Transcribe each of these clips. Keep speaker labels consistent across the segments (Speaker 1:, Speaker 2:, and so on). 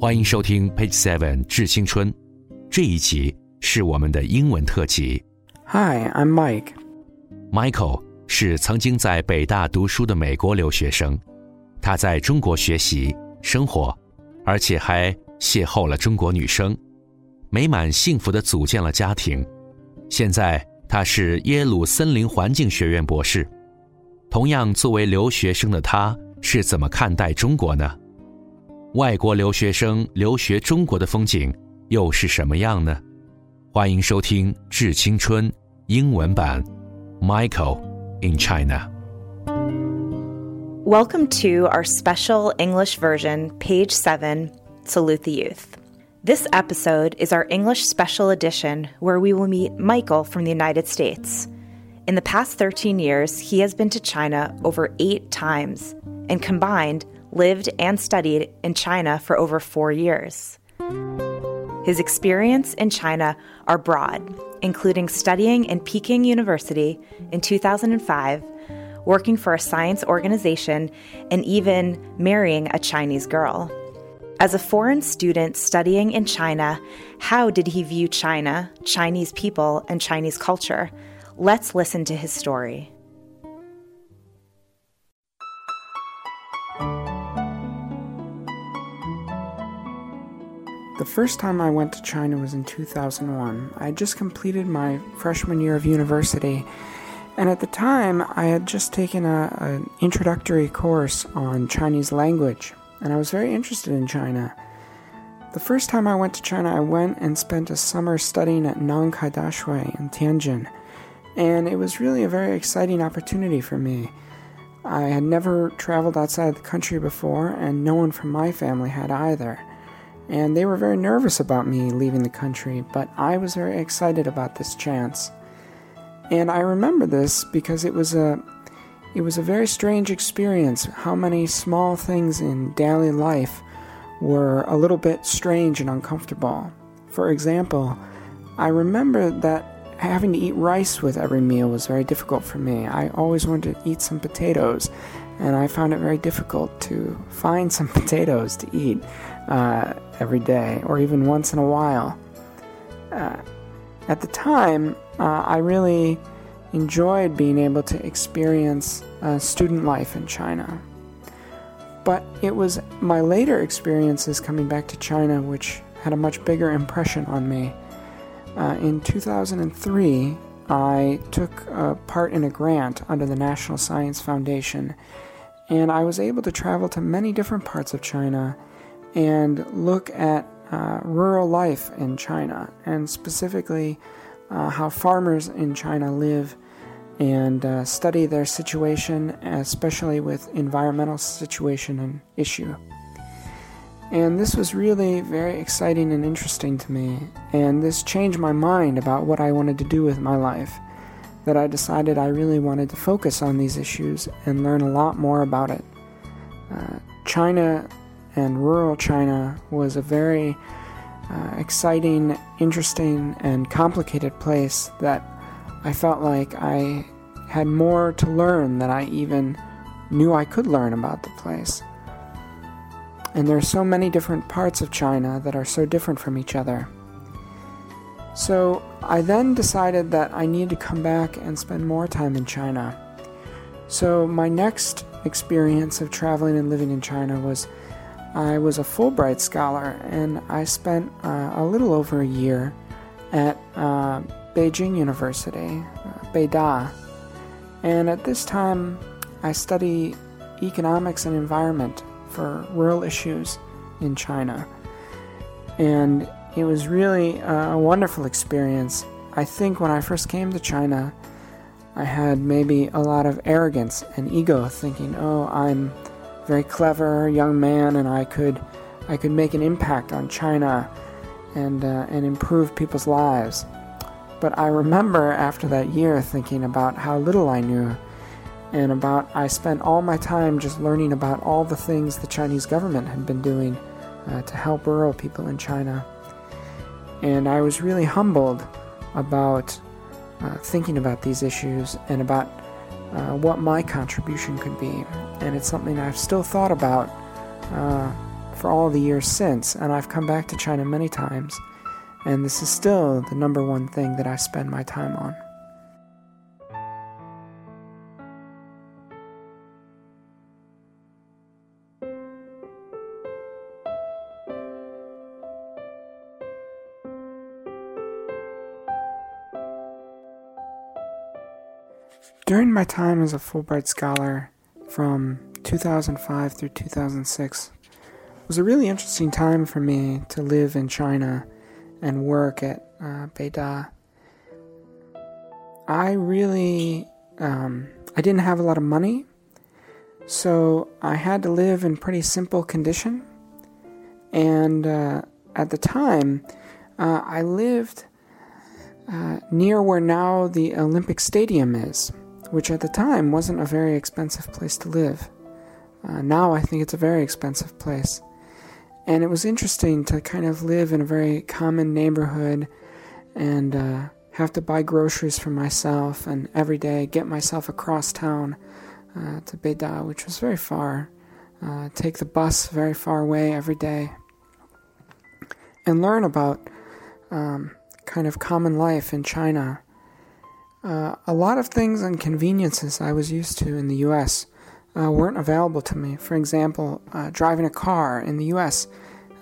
Speaker 1: 欢迎收听 Page Seven 致青春，这一集是我们的英文特辑。
Speaker 2: Hi, I'm Mike.
Speaker 1: Michael 是曾经在北大读书的美国留学生，他在中国学习生活，而且还邂逅了中国女生，美满幸福的组建了家庭。现在他是耶鲁森林环境学院博士。同样，作为留学生的他是怎么看待中国呢？外国留学生留学中国的风景又是什么样呢？欢迎收听《致青春》英文版，Michael in China。
Speaker 3: Welcome to our special English version, page 7 Salute the Youth. This episode is our English special edition where we will meet Michael from the United States. In the past 13 years, he has been to China over eight times and combined lived and studied in China for over four years. His experience in China are broad, including studying in Peking University in 2005, working for a science organization, and even marrying a Chinese girl. As a foreign student studying in China, how did he view China, Chinese people, and Chinese culture? Let's listen to his story.
Speaker 2: The first time I went to China was in 2001. I had just completed my freshman year of university, and at the time I had just taken a, an introductory course on Chinese language, and I was very interested in China. The first time I went to China, I went and spent a summer studying at Nankai Daxue in Tianjin, and it was really a very exciting opportunity for me. I had never traveled outside the country before, and no one from my family had either and they were very nervous about me leaving the country, but I was very excited about this chance. And I remember this because it was a it was a very strange experience how many small things in daily life were a little bit strange and uncomfortable. For example, I remember that having to eat rice with every meal was very difficult for me. I always wanted to eat some potatoes, and I found it very difficult to find some potatoes to eat uh, every day or even once in a while. Uh, at the time, uh, I really enjoyed being able to experience uh, student life in China. But it was my later experiences coming back to China which had a much bigger impression on me. Uh, in 2003, I took part in a grant under the National Science Foundation, and I was able to travel to many different parts of China and look at uh, rural life in China, and specifically uh, how farmers in China live and uh, study their situation, especially with environmental situation and issue. And this was really very exciting and interesting to me, and this changed my mind about what I wanted to do with my life. That I decided I really wanted to focus on these issues and learn a lot more about it. Uh, China and rural China was a very uh, exciting, interesting, and complicated place that I felt like I had more to learn than I even knew I could learn about the place. And there are so many different parts of China that are so different from each other. So I then decided that I needed to come back and spend more time in China. So my next experience of traveling and living in China was I was a Fulbright scholar and I spent uh, a little over a year at uh, Beijing University, uh, Beida. And at this time, I study economics and environment for rural issues in China. And it was really a wonderful experience. I think when I first came to China, I had maybe a lot of arrogance and ego, thinking, "Oh, I'm very clever young man, and I could, I could make an impact on China, and uh, and improve people's lives." But I remember after that year thinking about how little I knew, and about I spent all my time just learning about all the things the Chinese government had been doing uh, to help rural people in China. And I was really humbled about uh, thinking about these issues and about uh, what my contribution could be. And it's something I've still thought about uh, for all the years since, and I've come back to China many times, and this is still the number one thing that I spend my time on. During my time as a Fulbright scholar from 2005 through 2006 was a really interesting time for me to live in China and work at uh, Beida. I really um, I didn't have a lot of money, so I had to live in pretty simple condition. And uh, at the time, uh, I lived uh, near where now the Olympic Stadium is which at the time wasn't a very expensive place to live. Uh, now I think it's a very expensive place. And it was interesting to kind of live in a very common neighborhood and uh, have to buy groceries for myself and every day get myself across town uh, to Beida, which was very far. Uh, take the bus very far away every day and learn about um, kind of common life in China uh, a lot of things and conveniences I was used to in the US uh, weren't available to me. For example, uh, driving a car in the US,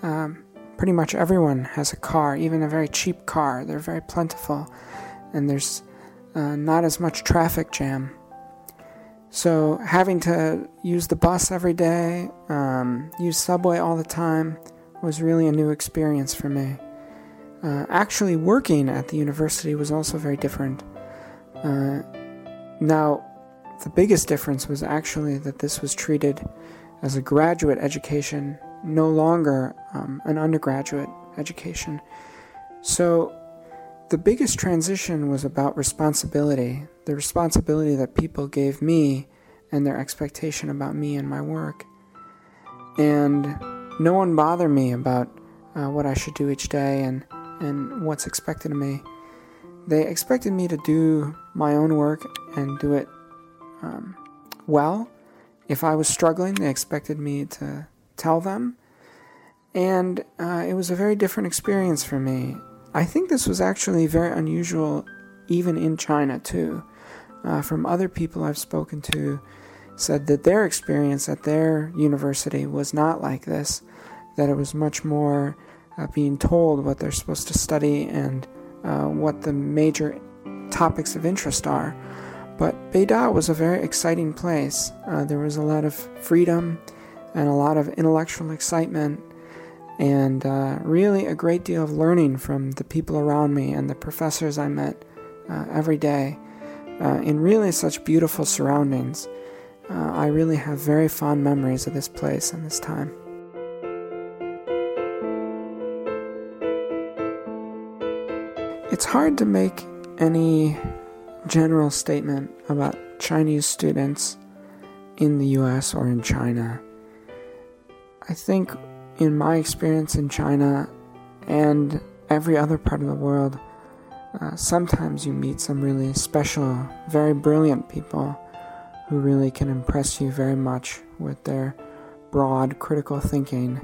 Speaker 2: um, pretty much everyone has a car, even a very cheap car. They're very plentiful, and there's uh, not as much traffic jam. So, having to use the bus every day, um, use subway all the time, was really a new experience for me. Uh, actually, working at the university was also very different. Uh, now, the biggest difference was actually that this was treated as a graduate education, no longer um, an undergraduate education. So, the biggest transition was about responsibility the responsibility that people gave me and their expectation about me and my work. And no one bothered me about uh, what I should do each day and, and what's expected of me they expected me to do my own work and do it um, well. If I was struggling, they expected me to tell them. And uh, it was a very different experience for me. I think this was actually very unusual, even in China, too. Uh, from other people I've spoken to, said that their experience at their university was not like this, that it was much more uh, being told what they're supposed to study and uh, what the major topics of interest are. But Beida was a very exciting place. Uh, there was a lot of freedom and a lot of intellectual excitement, and uh, really a great deal of learning from the people around me and the professors I met uh, every day uh, in really such beautiful surroundings. I really have very fond memories of this place and this time. It's hard to make any general statement about Chinese students in the US or in China. I think, in my experience in China and every other part of the world, uh, sometimes you meet some really special, very brilliant people who really can impress you very much with their broad critical thinking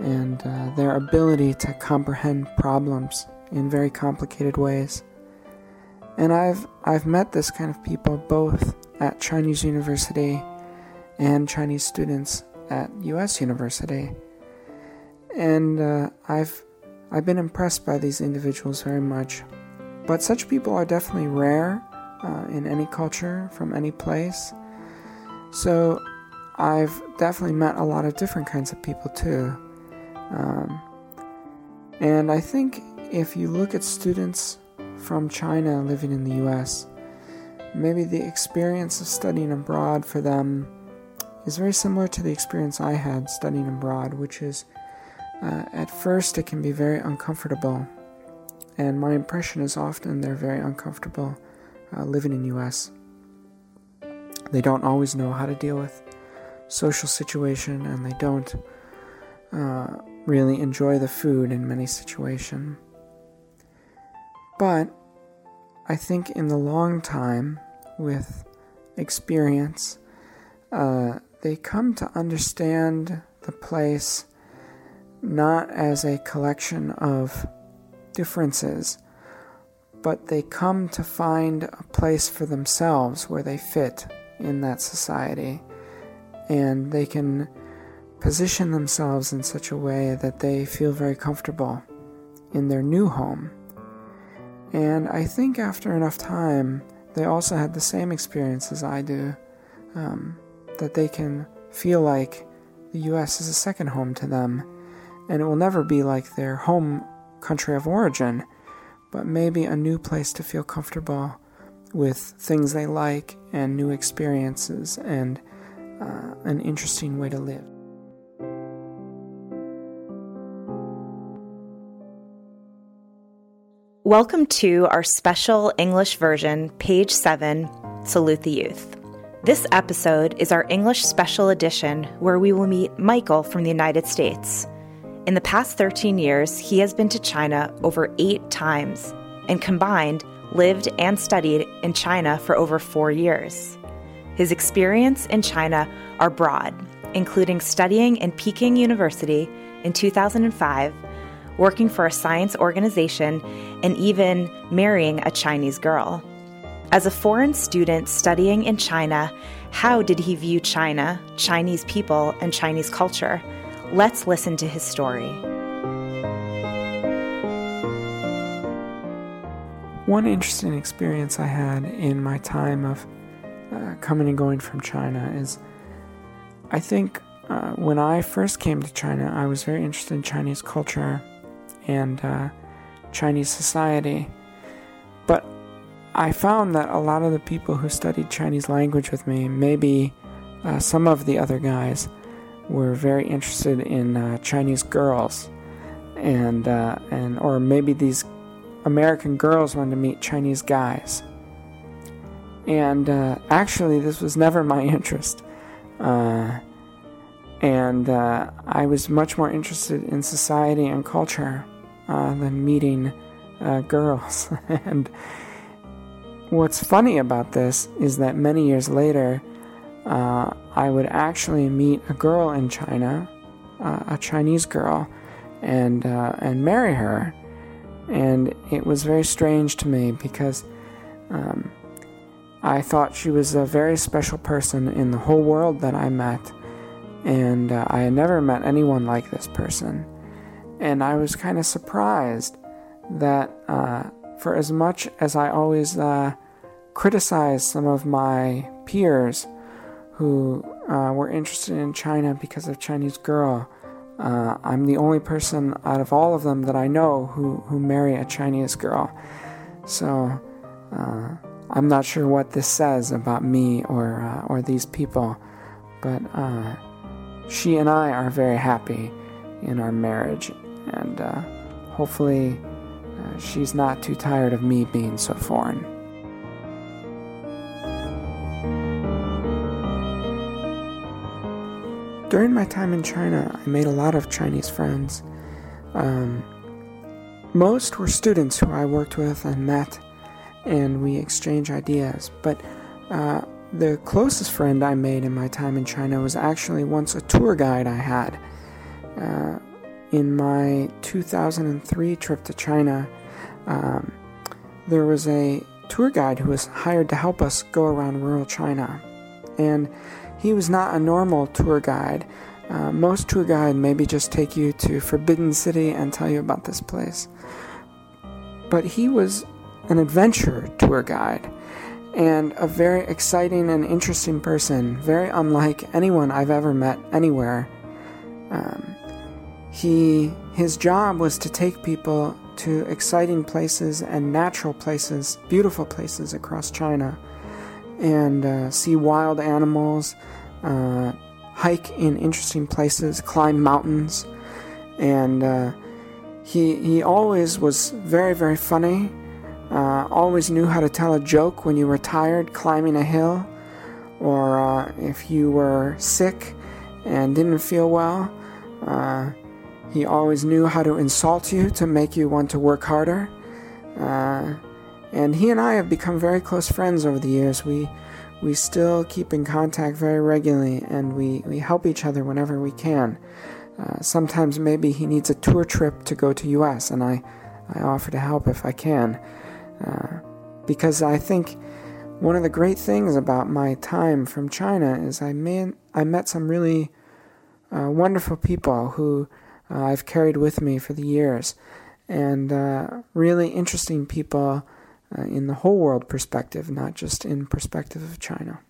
Speaker 2: and uh, their ability to comprehend problems in very complicated ways. And I've I've met this kind of people both at Chinese university and Chinese students at U.S. university, and uh, I've I've been impressed by these individuals very much. But such people are definitely rare uh, in any culture from any place. So I've definitely met a lot of different kinds of people too. Um, and I think if you look at students from China living in the US, maybe the experience of studying abroad for them is very similar to the experience I had studying abroad, which is uh, at first it can be very uncomfortable. And my impression is often they're very uncomfortable uh, living in US. They don't always know how to deal with social situation and they don't uh, really enjoy the food in many situations. But I think in the long time, with experience, uh, they come to understand the place not as a collection of differences, but they come to find a place for themselves where they fit in that society and they can position themselves in such a way that they feel very comfortable in their new home. And I think after enough time, they also had the same experience as I do um, that they can feel like the US is a second home to them, and it will never be like their home country of origin, but maybe a new place to feel comfortable with things they like and new experiences and uh, an interesting way to live.
Speaker 3: Welcome to our special English version, page 7 Salute the Youth. This episode is our English special edition where we will meet Michael from the United States. In the past 13 years, he has been to China over eight times and combined lived and studied in China for over four years. His experience in China are broad, including studying in Peking University in 2005, working for a science organization, and even marrying a Chinese girl. As a foreign student studying in China, how did he view China, Chinese people, and Chinese culture? Let's listen to his story.
Speaker 2: One interesting experience I had in my time of uh, coming and going from China is I think uh, when I first came to China, I was very interested in Chinese culture and uh, Chinese society. But I found that a lot of the people who studied Chinese language with me, maybe uh, some of the other guys, were very interested in uh, Chinese girls, and uh, and or maybe these American girls wanted to meet Chinese guys. And uh, actually, this was never my interest. Uh, and uh, I was much more interested in society and culture than meeting girls. and What's funny about this is that many years later, uh, I would actually meet a girl in China, uh, a Chinese girl, and uh, and marry her, and it was very strange to me because um, I thought she was a very special person in the whole world that I met, and uh, I had never met anyone like this person, and I was kind of surprised that uh, for as much as I always uh, criticized some of my peers who uh, were interested in China because of Chinese girl, uh, I'm the only person out of all of them that I know who, who marry a Chinese girl. So uh, I'm not sure what this says about me or, uh, or these people, but she and I are very happy in our marriage, and uh, hopefully she's not too tired of me being so foreign. During my time in China, I made a lot of Chinese friends. Um, most were students who I worked with and met, and we exchanged ideas. But uh, the closest friend I made in my time in China was actually once a tour guide I had. Uh, in my 2003 trip to China, um, there was a tour guide who was hired to help us go around rural China. And he was not a normal tour guide. Uh, most tour guide maybe just take you to Forbidden City and tell you about this place. But he was an adventure tour guide and a very exciting and interesting person, very unlike anyone I've ever met anywhere. Um, he his job was to take people to exciting places and natural places, beautiful places across China, and uh, see wild animals, uh, hike in interesting places, climb mountains, and uh, he he always was very very funny. Uh, always knew how to tell a joke when you were tired climbing a hill, or uh, if you were sick and didn't feel well. He always knew how to insult you to make you want to work harder. Uh, and he and I have become very close friends over the years. We we still keep in contact very regularly, and we, we help each other whenever we can. uh, sometimes maybe he needs a tour trip to go to US, and I, I offer to help if I can. Uh, because I think one of the great things about my time from China is I, man, I met some really uh, wonderful people who uh, I've carried with me for the years, and uh, really interesting people uh, in the whole world perspective, not just in perspective of China.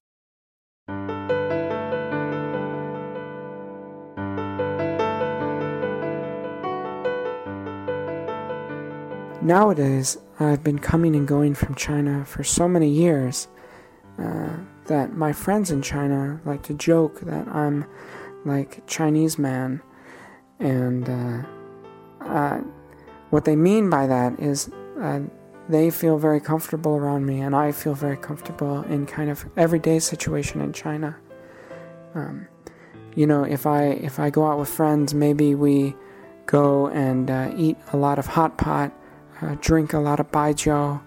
Speaker 2: Nowadays, I've been coming and going from China for so many years uh, that my friends in China like to joke that I'm like Chinese man, and uh, uh, what they mean by that is uh, they feel very comfortable around me, and I feel very comfortable in kind of everyday situation in China. Um, you know, if I if I go out with friends, maybe we go and uh, eat a lot of hot pot uh, drink a lot of baijiu,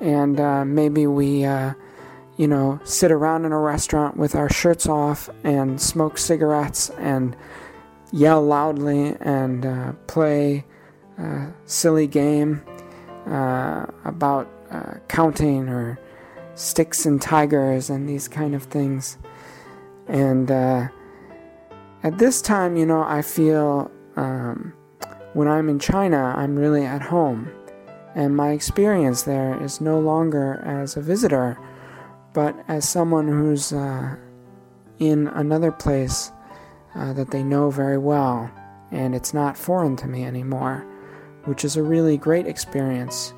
Speaker 2: and uh, maybe we, you know, sit around in a restaurant with our shirts off and smoke cigarettes and yell loudly and uh, play a silly game uh, about uh, counting or sticks and tigers and these kind of things. And at this time, you know, I feel um, when I'm in China, I'm really at home and my experience there is no longer as a visitor, but as someone who's uh, in another place uh, that they know very well, and it's not foreign to me anymore, which is a really great experience,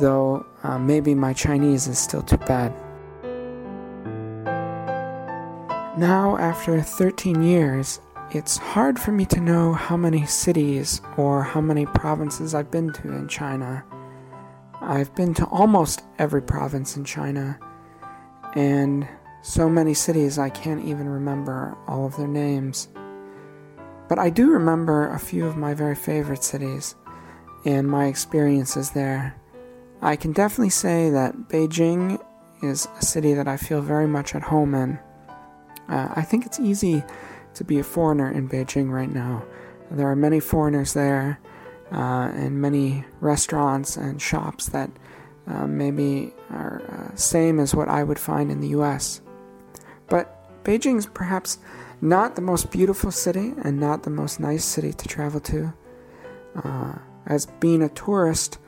Speaker 2: though uh, maybe my Chinese is still too bad. Now, after 13 years, it's hard for me to know how many cities or how many provinces I've been to in China. I've been to almost every province in China, and so many cities I can't even remember all of their names. But I do remember a few of my very favorite cities and my experiences there. I can definitely say that Beijing is a city that I feel very much at home in. Uh, I think it's easy to be a foreigner in Beijing right now. There are many foreigners there, uh, and many restaurants and shops that uh, maybe are uh, same as what I would find in the U.S. But Beijing is perhaps not the most beautiful city and not the most nice city to travel to. Uh, as being a tourist,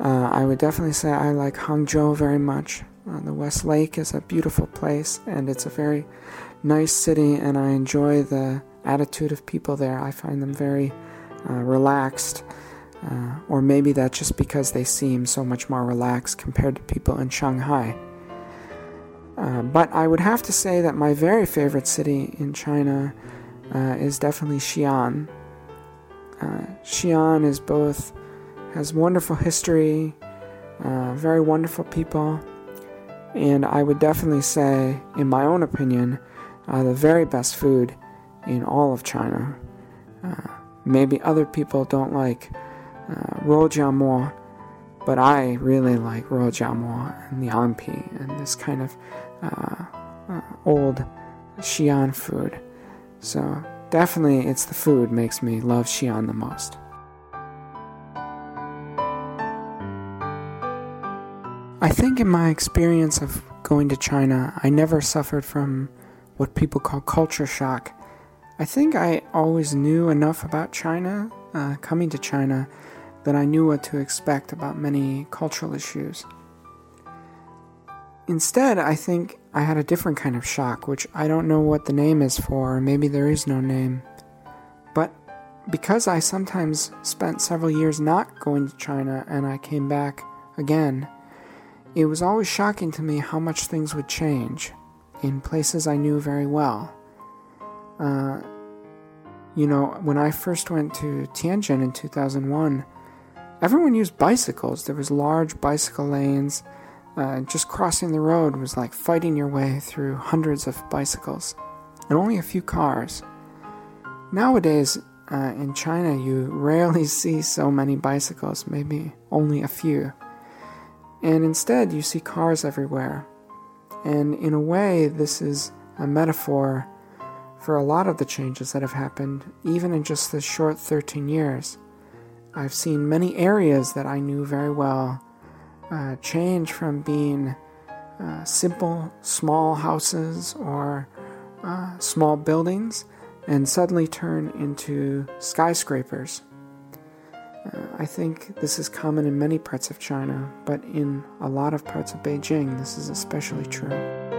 Speaker 2: uh, I would definitely say I like Hangzhou very much. Uh, the West Lake is a beautiful place and it's a very nice city, and I enjoy the attitude of people there. I find them very uh, relaxed. Uh, or maybe that's just because they seem so much more relaxed compared to people in Shanghai. Uh, but I would have to say that my very favorite city in China uh, is definitely Xi'an. Uh, Xi'an is both has wonderful history, uh, very wonderful people, and I would definitely say, in my own opinion, the very best food in all of China. Maybe other people don't like uh, Rou but I really like Rou and the Ampi and this kind of uh, uh, old Xi'an food. So definitely, it's the food makes me love Xi'an the most. I think in my experience of going to China, I never suffered from what people call culture shock I think I always knew enough about China, uh, coming to China, that I knew what to expect about many cultural issues. Instead, I think I had a different kind of shock, which I don't know what the name is for, or maybe there is no name. But because I sometimes spent several years not going to China and I came back again, it was always shocking to me how much things would change in places I knew very well. Uh, you know, when I first went to Tianjin in 2001, everyone used bicycles. There was large bicycle lanes. Uh, just crossing the road was like fighting your way through hundreds of bicycles, and only a few cars. Nowadays, uh, in China, you rarely see so many bicycles, maybe only a few. And instead, you see cars everywhere. And in a way, this is a metaphor for a lot of the changes that have happened, even in just this short 13 years. I've seen many areas that I knew very well uh, change from being uh, simple, small houses or uh, small buildings and suddenly turn into skyscrapers. Uh, I think this is common in many parts of China, but in a lot of parts of Beijing, this is especially true.